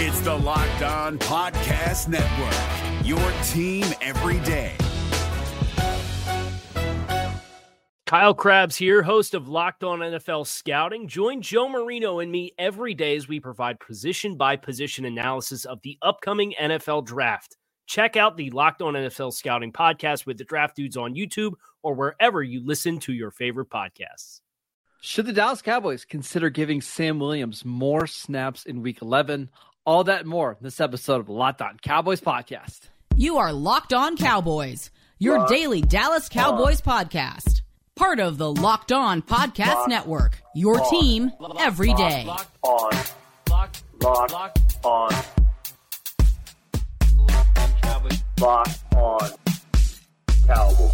It's the Locked On Podcast Network, your team every day. Kyle Crabbs here, host of Locked On NFL Scouting. Join Joe Marino and me every day as we provide position by position analysis of the upcoming NFL draft. Check out the Locked On NFL Scouting podcast with the Draft Dudes on YouTube or wherever you listen to your favorite podcasts. Should the Dallas Cowboys consider giving Sam Williams more snaps in week 11? All that and more in this episode of Locked On Cowboys podcast. You are Locked On Cowboys, your Locked daily Dallas Cowboys on. podcast. Part of the Locked On Podcast Locked Network, your on. team every day. Locked on. Locked, Locked on. Locked on Cowboys.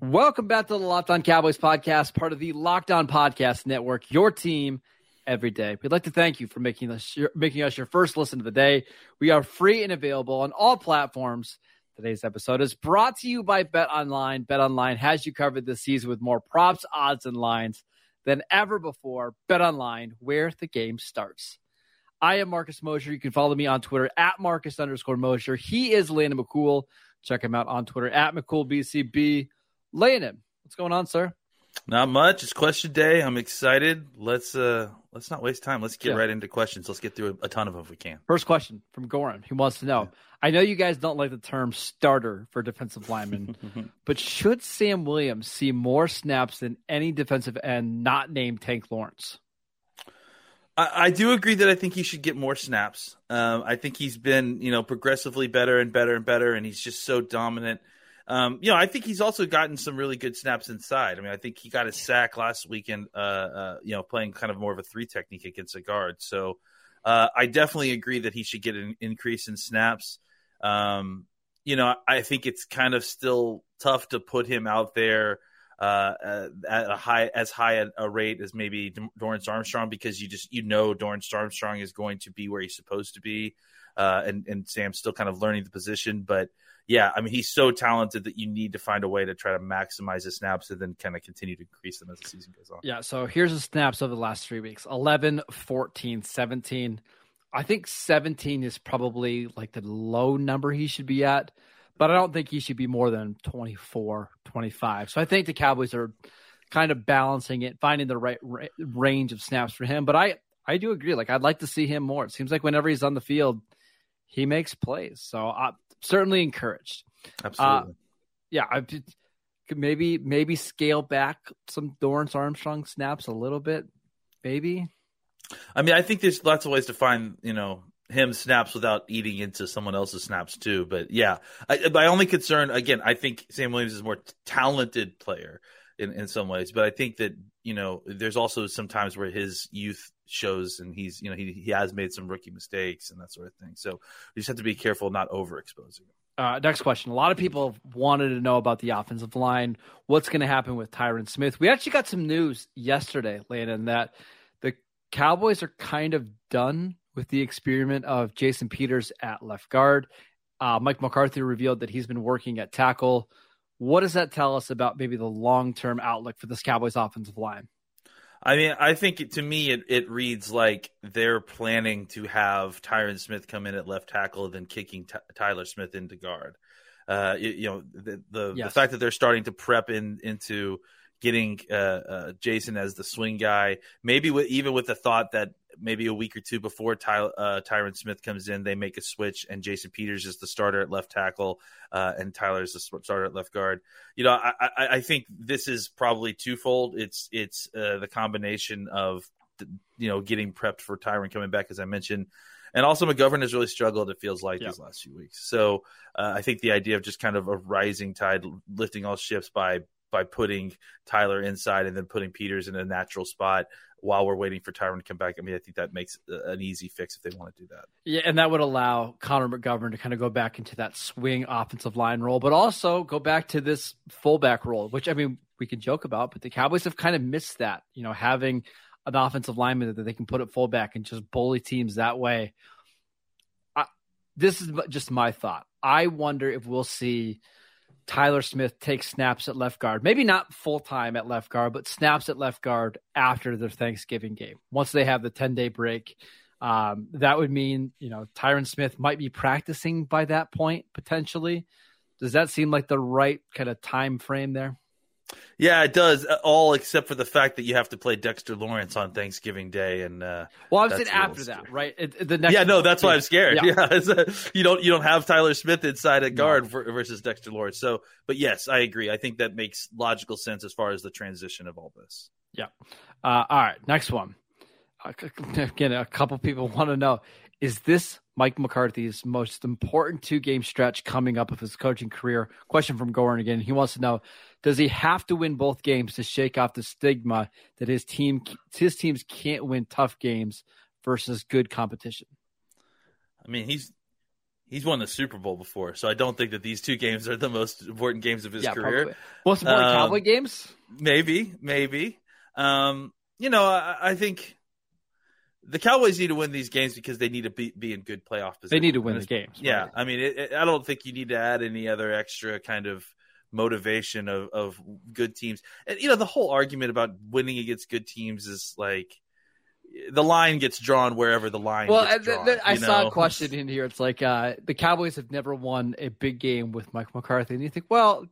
Welcome back to the Locked On Cowboys podcast, part of the Locked On Podcast Network, your team every day. We'd like to thank you for making us your, making us your first listen of the day. We are free and available on all platforms. Today's episode is brought to you by Bet Online. Bet Online has you covered this season with more props, odds, and lines than ever before. Bet Online, where the game starts. I am Marcus Mosher. You can follow me on Twitter at Marcus underscore Mosher. He is Landon McCool. Check him out on Twitter at McCoolBCB. Landon, what's going on, sir? Not much. It's question day. I'm excited. Let's uh let's not waste time. Let's get yeah. right into questions. Let's get through a, a, ton of them if we can. First question from Goran. He wants to know. I know you guys don't like the term starter for defensive linemen, but should Sam Williams see more snaps than any defensive end not named Tank Lawrence? I, I do agree that I think he should get more snaps. Um, I think he's been, you know, progressively better and better and better, and he's just so dominant. Um, you know, I think he's also gotten some really good snaps inside. I mean, I think he got a sack last weekend, uh, uh, you know, playing kind of more of a three technique against a guard. So uh, I definitely agree that he should get an increase in snaps. Um, you know, I think it's kind of still tough to put him out there uh, at a high as high a rate as maybe Dorance Armstrong because you just you know Dorance Armstrong is going to be where he's supposed to be, uh, and and Sam's still kind of learning the position, but yeah, I mean, he's so talented that you need to find a way to try to maximize his snaps and then kind of continue to increase them as the season goes on. Yeah. So here's the snaps over the last three weeks 11, 14, 17. I think 17 is probably like the low number he should be at, but I don't think he should be more than 24, 25. So I think the Cowboys are kind of balancing it, finding the right ra- range of snaps for him. But I, I do agree. Like, I'd like to see him more. It seems like whenever he's on the field, he makes plays. So I, certainly encouraged. Absolutely. Uh, yeah, I could maybe maybe scale back some Dorance Armstrong snaps a little bit, maybe. I mean, I think there's lots of ways to find you know him snaps without eating into someone else's snaps too. But yeah, I, my only concern again, I think Sam Williams is a more talented player in in some ways, but I think that you know there's also some times where his youth shows and he's you know he he has made some rookie mistakes and that sort of thing. So we just have to be careful not overexposing him. Uh, next question. A lot of people wanted to know about the offensive line. What's going to happen with Tyron Smith? We actually got some news yesterday, Landon, that the Cowboys are kind of done with the experiment of Jason Peters at left guard. Uh, Mike McCarthy revealed that he's been working at tackle. What does that tell us about maybe the long term outlook for this Cowboys offensive line? I mean, I think it, to me it, it reads like they're planning to have Tyron Smith come in at left tackle, then kicking T- Tyler Smith into guard. Uh, you, you know, the the, yes. the, fact that they're starting to prep in into getting uh, uh, Jason as the swing guy, maybe with, even with the thought that maybe a week or two before Ty, uh, Tyron Smith comes in, they make a switch, and Jason Peters is the starter at left tackle, uh, and Tyler is the starter at left guard. You know, I, I, I think this is probably twofold. It's it's uh, the combination of you know getting prepped for Tyron coming back, as I mentioned. And also, McGovern has really struggled. It feels like these last few weeks. So uh, I think the idea of just kind of a rising tide lifting all ships by by putting Tyler inside and then putting Peters in a natural spot while we're waiting for Tyron to come back. I mean, I think that makes an easy fix if they want to do that. Yeah, and that would allow Connor McGovern to kind of go back into that swing offensive line role, but also go back to this fullback role, which I mean, we can joke about, but the Cowboys have kind of missed that, you know, having an offensive lineman that they can put at fullback and just bully teams that way. I, this is just my thought. I wonder if we'll see – Tyler Smith takes snaps at left guard. Maybe not full time at left guard, but snaps at left guard after their Thanksgiving game. Once they have the 10 day break, Um, that would mean, you know, Tyron Smith might be practicing by that point potentially. Does that seem like the right kind of time frame there? Yeah, it does. Uh, all except for the fact that you have to play Dexter Lawrence on Thanksgiving Day, and uh, well, I'm saying after that, right? It, the next yeah, no, that's why I'm scared. Yeah, yeah. you don't you don't have Tyler Smith inside at guard no. for, versus Dexter Lawrence. So, but yes, I agree. I think that makes logical sense as far as the transition of all this. Yeah. Uh, all right, next one. Again, a couple people want to know: Is this Mike McCarthy's most important two game stretch coming up of his coaching career? Question from Goran again. He wants to know does he have to win both games to shake off the stigma that his team his teams can't win tough games versus good competition? I mean, he's he's won the Super Bowl before, so I don't think that these two games are the most important games of his yeah, career. Probably. Most important um, Cowboy games? Maybe, maybe. Um, you know, I, I, think the Cowboys need to win these games because they need to be, be in good playoff position. They need to win the games. Yeah, right. I mean, it, it, I don't think you need to add any other extra kind of motivation of, of good teams. And you know, the whole argument about winning against good teams is like the line gets drawn wherever the line. Well, drawn, th- th- I saw a question in here. It's like uh, the Cowboys have never won a big game with Mike McCarthy, and you think, well,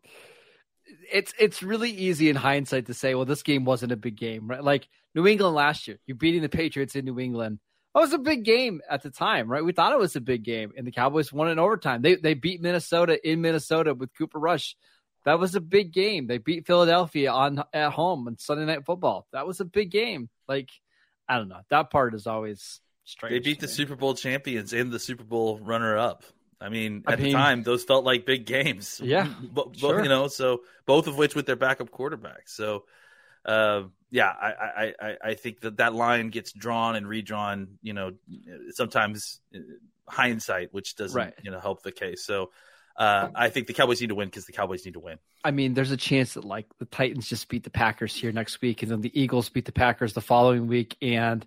it's it's really easy in hindsight to say, well, this game wasn't a big game, right? Like New England last year, you're beating the Patriots in New England. That was a big game at the time, right? We thought it was a big game, and the Cowboys won in overtime. They they beat Minnesota in Minnesota with Cooper Rush that was a big game. They beat Philadelphia on at home on Sunday Night Football. That was a big game. Like I don't know. That part is always strange. They beat the Super Bowl champions and the Super Bowl runner up. I mean, at I mean, the time, those felt like big games. Yeah, but, sure. you know, so both of which with their backup quarterbacks. So, uh, yeah, I, I, I think that that line gets drawn and redrawn. You know, sometimes uh, hindsight, which doesn't right. you know help the case. So, uh, I think the Cowboys need to win because the Cowboys need to win. I mean, there's a chance that like the Titans just beat the Packers here next week, and then the Eagles beat the Packers the following week, and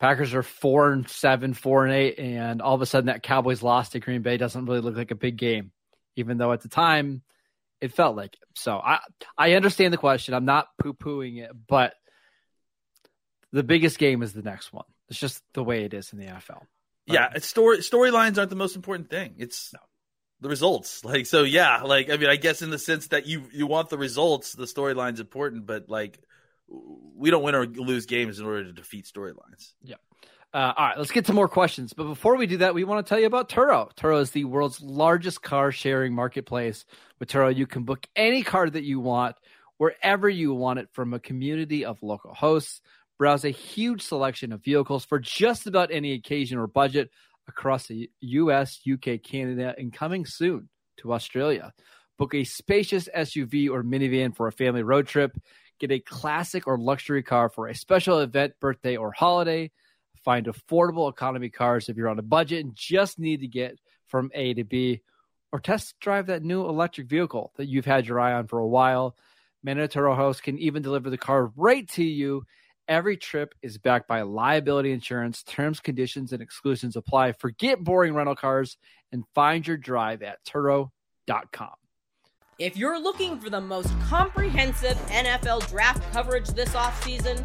Packers are four and seven, four and eight, and all of a sudden that Cowboys lost to Green Bay doesn't really look like a big game, even though at the time it felt like it. So I I understand the question. I'm not poo pooing it, but the biggest game is the next one. It's just the way it is in the NFL. But, yeah, story storylines aren't the most important thing. It's no the results. Like so, yeah. Like I mean, I guess in the sense that you you want the results, the storyline's important, but like we don't win or lose games in order to defeat storylines. Yeah. Uh, all right, let's get to more questions. But before we do that, we want to tell you about Turo. Turo is the world's largest car sharing marketplace. With Turo, you can book any car that you want wherever you want it from a community of local hosts. Browse a huge selection of vehicles for just about any occasion or budget across the US, UK, Canada, and coming soon to Australia. Book a spacious SUV or minivan for a family road trip. Get a classic or luxury car for a special event, birthday, or holiday. Find affordable economy cars if you're on a budget and just need to get from A to B. Or test drive that new electric vehicle that you've had your eye on for a while. Many Turo Host can even deliver the car right to you Every trip is backed by liability insurance. Terms, conditions, and exclusions apply. Forget boring rental cars and find your drive at Turo.com. If you're looking for the most comprehensive NFL draft coverage this offseason,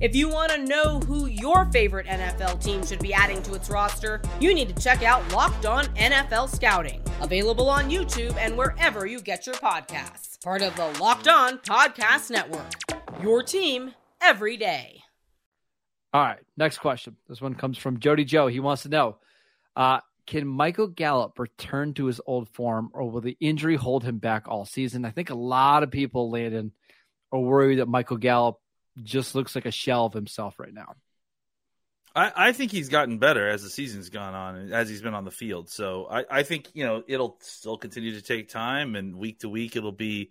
If you want to know who your favorite NFL team should be adding to its roster, you need to check out Locked On NFL Scouting, available on YouTube and wherever you get your podcasts. Part of the Locked On Podcast Network. Your team every day. All right, next question. This one comes from Jody Joe. He wants to know uh, Can Michael Gallup return to his old form, or will the injury hold him back all season? I think a lot of people, Landon, are worried that Michael Gallup just looks like a shell of himself right now. I, I think he's gotten better as the season's gone on, and as he's been on the field. So I, I think you know it'll still continue to take time, and week to week it'll be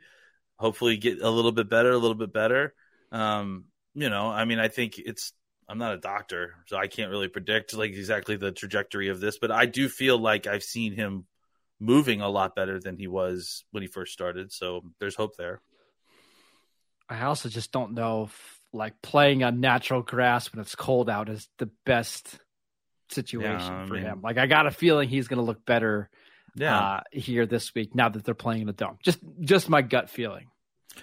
hopefully get a little bit better, a little bit better. Um, you know, I mean, I think it's. I'm not a doctor, so I can't really predict like exactly the trajectory of this, but I do feel like I've seen him moving a lot better than he was when he first started. So there's hope there. I also just don't know if like playing on natural grass when it's cold out is the best situation Yeah, for mean- him. Like I got a feeling he's going to look better Yeah, uh, here this week now that they're playing in the dome. Just just my gut feeling.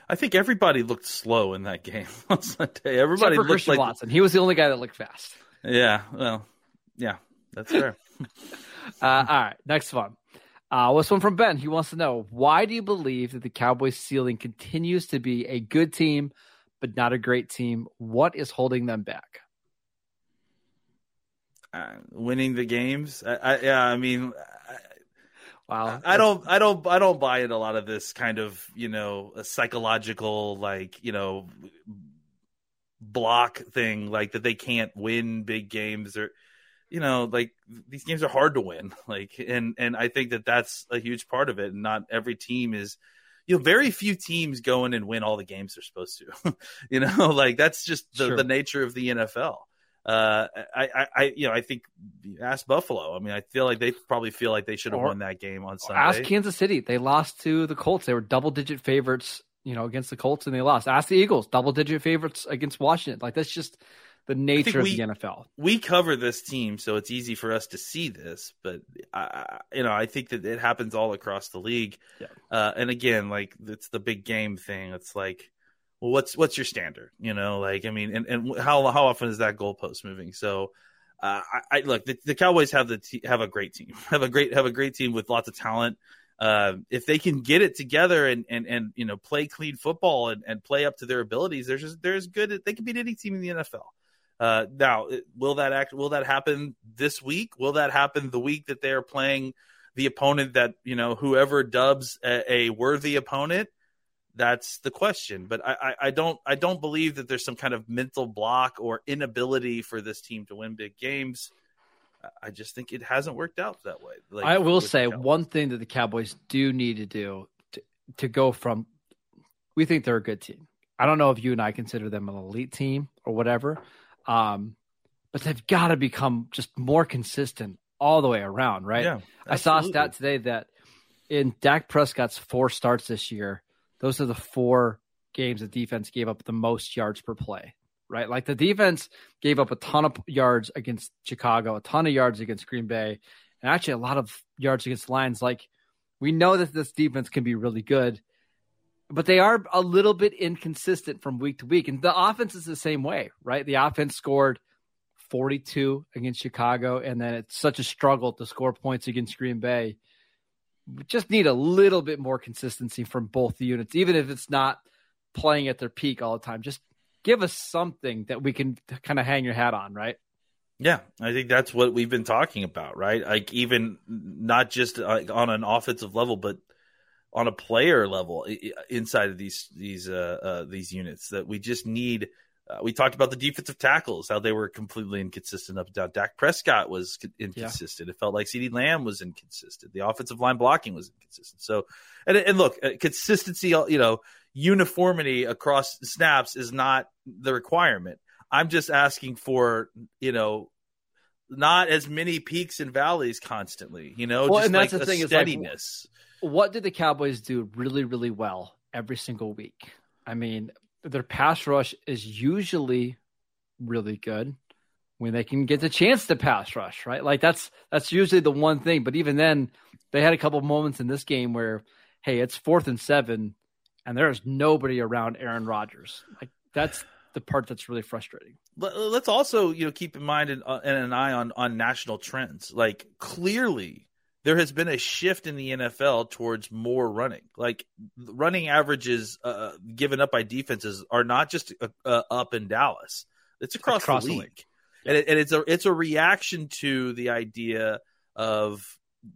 I think everybody looked slow in that game on Sunday. Everybody looked Christian like Watson. He was the only guy that looked fast. yeah. Well, yeah, that's fair. Uh, all right, next one. Uh, this one from Ben. He wants to know why do you believe that the Cowboys' ceiling continues to be a good team, but not a great team? What is holding them back? uh, winning the games. I, I, yeah, I mean, Wow, I, I don't, I don't, I don't buy in a lot of this kind of you know a psychological like you know block thing like that they can't win big games or you know like these games are hard to win like and and I think that that's a huge part of it. And not every team is. You know, very few teams go in and win all the games they're supposed to. you know, like that's just the, Sure. the nature of the NFL. Uh, I, I, I, you know, I think ask Buffalo. I mean, I feel like they probably feel like they should have won that game on Sunday. Ask Kansas City. They lost to the Colts. They were double digit favorites, you know, against the Colts and they lost. Ask the Eagles, double digit favorites against Washington. Like that's just the nature of the NFL. we cover this team, so it's easy for us to see this. But I, I- you know, I think that it happens all across the league. Yeah. Uh, and again, like it's the big game thing. It's like, well, what's what's your standard? You know, like I mean, and, and how how often is that goalpost moving? So. Uh, I, I look. The, the Cowboys have the te- have a great team. Have a great have a great team with lots of talent. Uh, if they can get it together and and and you know play clean football and, and play up to their abilities, they're just they're as good. They can beat any team in the NFL. Uh, now, will that act? Will that happen this week? Will that happen the week that they are playing the opponent that you know whoever dubs a, a worthy opponent? That's the question. But I, I, I don't I don't believe that there's some kind of mental block or inability for this team to win big games. I- just think it hasn't worked out that way. Like, I will say one thing that the Cowboys do need to do to, to go from we think they're a good team. I don't know if you and I consider them an elite team or whatever. Um, but they've got to become just more consistent all the way around, right? Yeah, I saw a stat today that in Dak Prescott's four starts this year, those are the four games the defense gave up the most yards per play, right? Like the defense gave up a ton of yards against Chicago, a ton of yards against Green Bay, and actually a lot of yards against the Lions. Like we know that this defense can be really good, but they are a little bit inconsistent from week to week. And the offense is the same way, right? The offense scored 42 against Chicago, and then it's such a struggle to score points against Green Bay. We just need a little bit more consistency from both the units, even if it's not playing at their peak all the time. Just give us something that we can kind of hang your hat on, right? Yeah, I think that's what we've been talking about, right? Like even not just on an offensive level, but on a player level inside of these these uh, uh these units that we just need. Uh, we talked about the defensive tackles, how they were completely inconsistent up and down. Dak Prescott was inconsistent. It felt like CeeDee Lamb was inconsistent. The offensive line blocking was inconsistent. So, and and look, uh, consistency, you know, uniformity across snaps is not the requirement. I'm just asking for, you know, not as many peaks and valleys constantly, you know, Well, just and that's like the thing is, like, steadiness. What did the Cowboys do really, really well every single week? I mean, their pass rush is usually really good when they can get the chance to pass rush, right? Like that's that's usually the one thing. But even then, they had a couple moments in this game where, hey, it's fourth and seven, and there's nobody around Aaron Rodgers. Like that's the part that's really frustrating. Let- Let's also, you know, keep in mind and, uh, and an eye on on national trends. Like clearly, there has been a shift in the NFL towards more running. Like running averages uh, given up by defenses are not just uh, uh, up in Dallas; it's across, Across the the league, league. and, it, and it's a it's a reaction to the idea of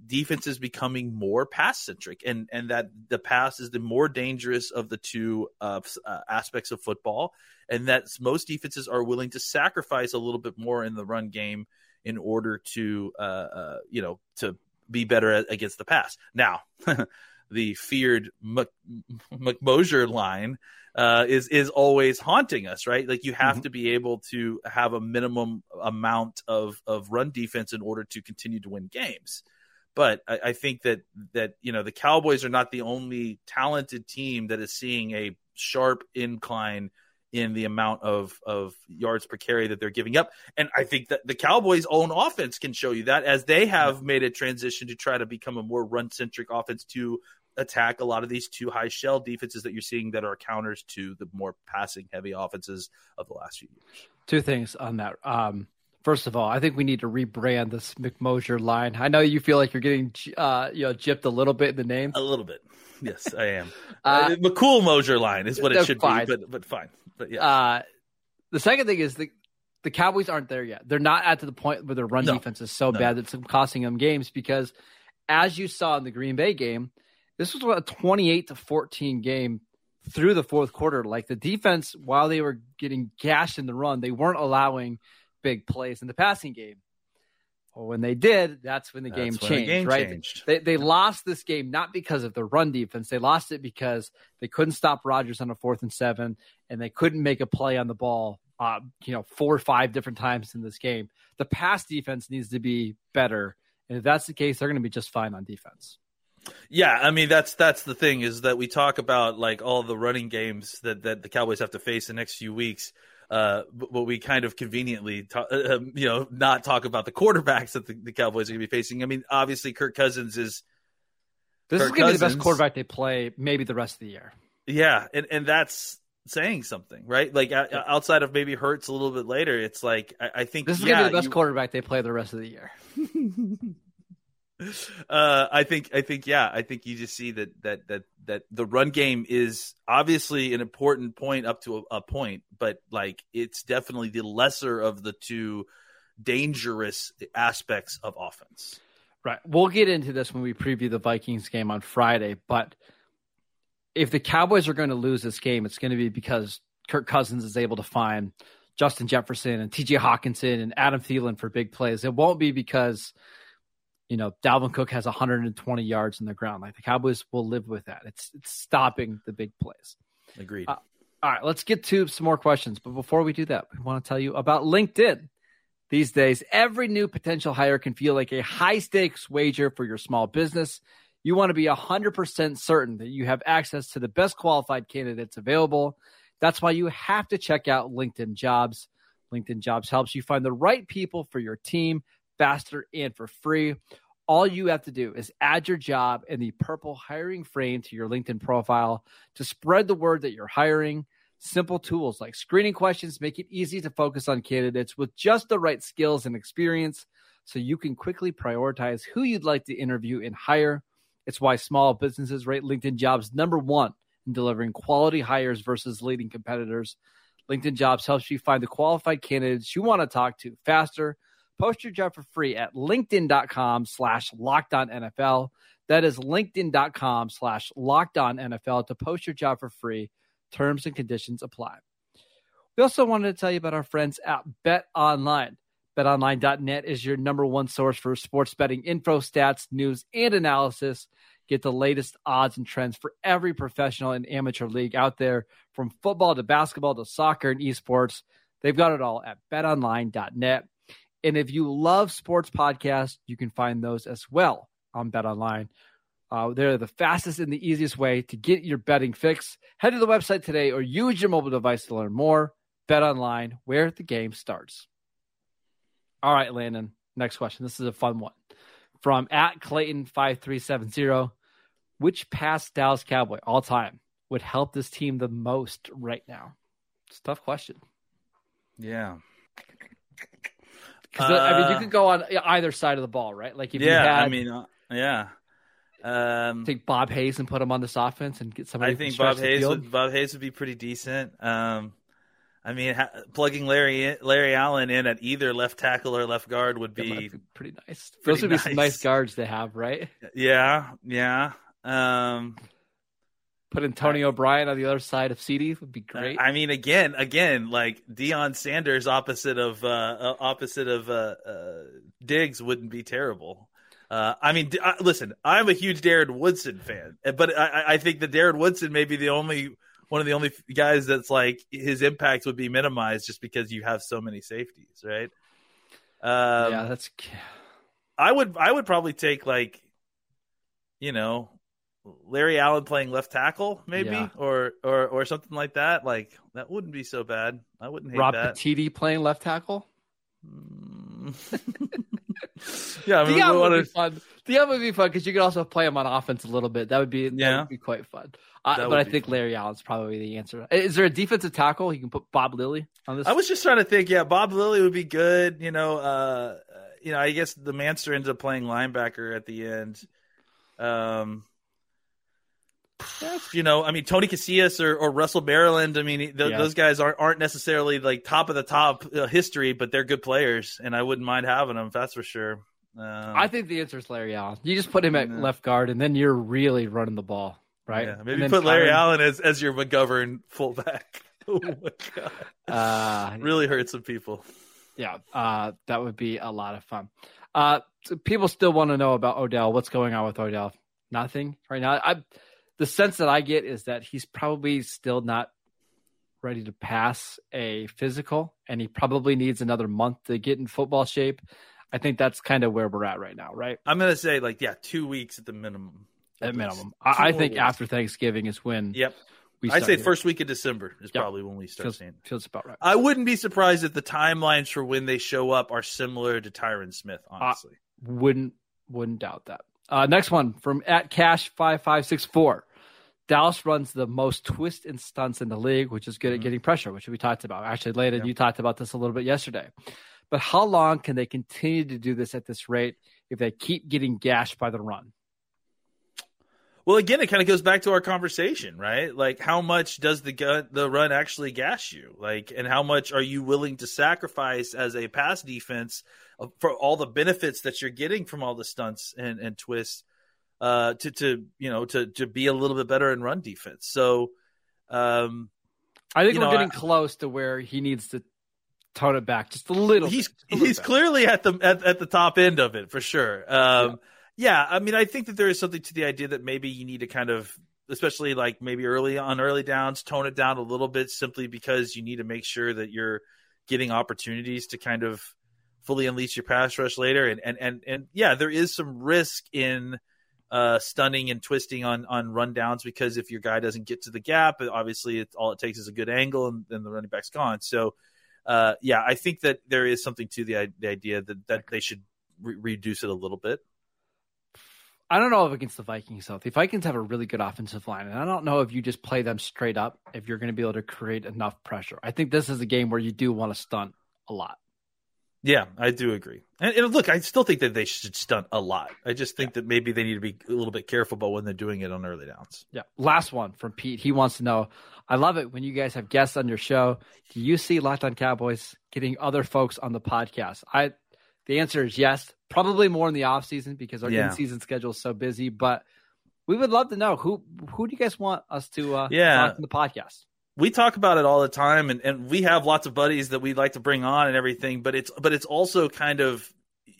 defenses becoming more pass centric, and and that the pass is the more dangerous of the two uh, uh, aspects of football and that most defenses are willing to sacrifice a little bit more in the run game in order to, uh, uh, you know, to be better at, against the pass. Now, the feared Mc, McMosher line uh, is is always haunting us, right? Like you have to be able to have a minimum amount of of run defense in order to continue to win games. But I, I think that that you know the Cowboys are not the only talented team that is seeing a sharp incline in the amount of of yards per carry that they're giving up. And I think that the Cowboys' own offense can show you that as they have made a transition to try to become a more run centric offense to attack a lot of these two high shell defenses that you're seeing that are counters to the more passing heavy offenses of the last few years. Two things on that. Um, first of all, I think we need to rebrand this McMosher line. I know you feel like you're getting uh, you know gypped a little bit in the name. A little bit. Yes, I am. uh, uh, McCool Mosher line is what it should fine. be, but but fine. But yeah. Uh, the second thing is the the Cowboys aren't there yet. They're not at the point where their run no. defense is so no. bad that it's costing them games because, as you saw in the Green Bay game, this was a 28 to 14 game through the fourth quarter. Like the defense, while they were getting gashed in the run, they weren't allowing big plays in the passing game. Well, when they did, that's when the that's game when changed, the game right? Changed. They they lost this game not because of the run defense. They lost it because they couldn't stop Rodgers on a fourth and seven, and they couldn't make a play on the ball. Uh, you know, four or five different times in this game. The pass defense needs to be better, and if that's the case, they're going to be just fine on defense. Yeah, I mean that's that's the thing is that we talk about like all the running games that that the Cowboys have to face the next few weeks uh, but, but, we kind of conveniently, talk, uh, um, you know, not talk about the quarterbacks that the, the Cowboys are going to be facing. I mean, obviously, Kirk Cousins is. This Kirk is going to be the best quarterback they play, maybe the rest of the year. Yeah, and and that's saying something, right? Like outside of maybe Hurts a little bit later, it's like I, I think this is yeah, going to be the best you... quarterback they play the rest of the year. uh, I think I think yeah, I think you just see that that that that the run game is obviously an important point up to a, a point, but like it's definitely the lesser of the two dangerous aspects of offense. Right. We'll get into this when we preview the Vikings game on Friday, but if the Cowboys are going to lose this game, it's going to be because Kirk Cousins is able to find Justin Jefferson and TJ Hockenson and Adam Thielen for big plays. It won't be because you know, Dalvin Cook has 120 yards in the ground. Like the Cowboys will live with that. It's it's stopping the big plays. Agreed. Uh, all right, let's get to some more questions. But before we do that, we want to tell you about LinkedIn. These days, every new potential hire can feel like a high stakes wager for your small business. You want to be 100% certain that you have access to the best qualified candidates available. That's why you have to check out LinkedIn Jobs. LinkedIn Jobs helps you find the right people for your team faster, and for free. All you have to do is add your job in the purple hiring frame to your LinkedIn profile to spread the word that you're hiring. Simple tools like screening questions make it easy to focus on candidates with just the right skills and experience so you can quickly prioritize who you'd like to interview and hire. It's why small businesses rate LinkedIn jobs number one in delivering quality hires versus leading competitors. LinkedIn jobs helps you find the qualified candidates you want to talk to faster Post your job for free at linkedin.com slash NFL. That is linkedin.com slash NFL to post your job for free. Terms and conditions apply. We also wanted to tell you about our friends at Bet Online. BetOnline.net is your number one source for sports betting info, stats, news, and analysis. Get the latest odds and trends for every professional and amateur league out there, from football to basketball to soccer and esports. They've got it all at betonline.net. And if you love sports podcasts, you can find those as well on Bet Online. Uh, they're the fastest and the easiest way to get your betting fix. Head to the website today or use your mobile device to learn more. Bet Online, where the game starts. All right, Landon. Next question. This is a fun one from at Clayton five three seven zero. Which past Dallas Cowboy all time would help this team the most right now? It's a tough question. Yeah. Because uh, I mean, you uh, could go on either side of the ball, right? Like if yeah, you had, I mean, uh, yeah. Um, take Bob Hayes and put him on this offense and get somebody. I think Bob Hayes would Bob Hayes would be pretty decent. Um, I mean, ha- plugging Larry Larry Allen in at either left tackle or left guard would be, be pretty nice. Pretty Those would nice. be some nice guards to have, right? Yeah, yeah. Um, Put Antonio O'Brien on the other side of CeeDee would be great. I mean, again, again, like Deion Sanders opposite of uh, uh, opposite of uh, uh, Diggs wouldn't be terrible. Uh, I mean, uh, listen, I'm a huge Darren Woodson fan, but I, I think that Darren Woodson may be the only one of the only guys that's like his impact would be minimized just because you have so many safeties, right? Um, yeah, that's. I would I would probably take like, you know, Larry Allen playing left tackle, maybe, Yeah. or or or something like that. Like that wouldn't be so bad. I wouldn't hate Rob that. Petitti playing left tackle. Mm. yeah, I mean, Deion would be fun. Deion would be fun because you could also play him on offense a little bit. That would be Yeah. would be quite fun. Uh, but I think fun. Larry Allen's probably the answer. Is there a defensive tackle? You can put Bob Lilly on this. I was just trying to think. Yeah, Bob Lilly would be good. You know, uh, you know, I guess the Manster ends up playing linebacker at the end. Um, you know, I mean, Tony Casillas or, or Russell Maryland. I mean, th- Yeah. those guys aren't aren't necessarily like top of the top uh, history, but they're good players, and I wouldn't mind having them. That's for sure. Um, I think the answer is Larry Allen. You just put him at Yeah. left guard, and then you're really running the ball, right? yeah, And maybe then put Larry Tyron- Allen as as your McGovern fullback. oh my god, Uh, really hurt some people. yeah, uh, that would be a lot of fun. Uh, so people still want to know about Odell. What's going on with Odell? Nothing right now. I, the sense that I get is that he's probably still not ready to pass a physical, and he probably needs another month to get in football shape. I think that's kind of where we're at right now, right? I'm gonna say like yeah, two weeks at the minimum. At least. minimum, I, I think weeks. after Thanksgiving is when Yep. I'd say hearing- first week of December is Yep. probably when we start feels, seeing. it. feels about right. I wouldn't be surprised if the timelines for when they show up are similar to Tyron Smith. Honestly, Wouldn't wouldn't doubt that. Uh, next one from at cash five five six four. Dallas runs the most twist and stunts in the league, which is good at Mhm. getting pressure, which we talked about. Actually, Landon, Yeah. you talked about this a little bit yesterday. But how long can they continue to do this at this rate if they keep getting gashed by the run? well, again, it kind of goes back to our conversation, right? Like, how much does the gun, the run actually gash you? Like, and how much are you willing to sacrifice as a pass defense uh, for all the benefits that you're getting from all the stunts and, and twists? Uh, to to you know to to be a little bit better in run defense. So, um, I think we're know, getting I- close to where he needs to tone it back just a little. he's bit, a little he's clearly at the at, at the top end of it for sure. Um, yeah. I mean, I think that there is something to the idea that maybe you need to kind of, especially like maybe early on early downs, tone it down a little bit simply because you need to make sure that you're getting opportunities to kind of fully unleash your pass rush later. And and and and yeah, there is some risk in uh, stunning and twisting on on rundowns because if your guy doesn't get to the gap, obviously all it takes is a good angle and then the running back's gone. So uh, yeah, I think that there is something to the, the idea that, that they should re- reduce it a little bit. I don't know if against the Vikings though. The Vikings have a really good offensive line, and I don't know if you just play them straight up if you're going to be able to create enough pressure. I think this is a game where you do want to stunt a lot. Yeah, I do agree. And, and look, I still think that they should stunt a lot. I just think that maybe they need to be a little bit careful about when they're doing it on early downs. Yeah. Last one from Pete. He wants to know. I love it when you guys have guests on your show. Do you see Locked On Cowboys getting other folks on the podcast? I the answer is yes. Probably more in the off season because our Yeah. in season schedule is so busy. But we would love to know who who do you guys want us to uh Yeah. on the podcast? We talk about it all the time and, and we have lots of buddies that we like to bring on and everything but it's but it's also kind of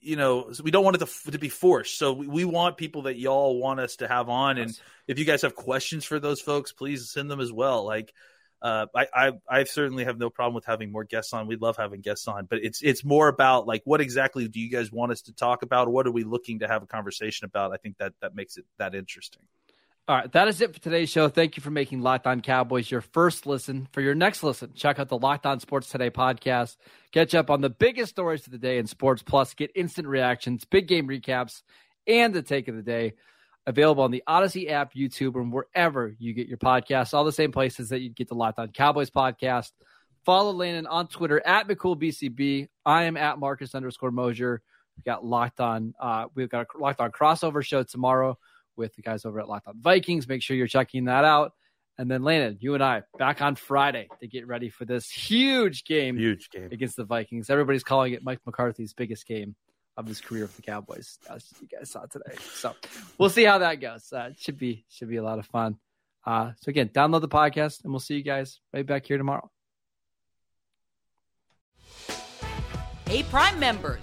you know we don't want it to, to be forced so we, we want people that y'all want us to have on and Yes. if you guys have questions for those folks please send them as well like uh, I, I I certainly have no problem with having more guests on. We love having guests on, but it's it's more about like what exactly do you guys want us to talk about? What are we looking to have a conversation about? I think that that makes it that interesting. All right, that is it for today's show. Thank you for making Locked On Cowboys your first listen. For your next listen, check out the Locked On Sports Today podcast. Catch up on the biggest stories of the day in sports, plus get instant reactions, big game recaps, and the take of the day. Available on the Odyssey app, YouTube, and wherever you get your podcasts. All the same places that you get the Locked On Cowboys podcast. Follow Landon on Twitter at McCoolBCB. I am at Marcus underscore Mosher. We got Locked On. Uh, we've got a Locked On crossover show tomorrow with the guys over at Locked On Vikings. Make sure you're checking that out. And then Landon, you and I back on Friday to get ready for this huge game Huge game. against the Vikings. Everybody's calling it Mike McCarthy's biggest game of his career with the Cowboys, as you guys saw today. So we'll see how that goes. Uh, it should be should be a lot of fun. Uh, so again, download the podcast, and we'll see you guys right back here tomorrow. Hey, Prime members,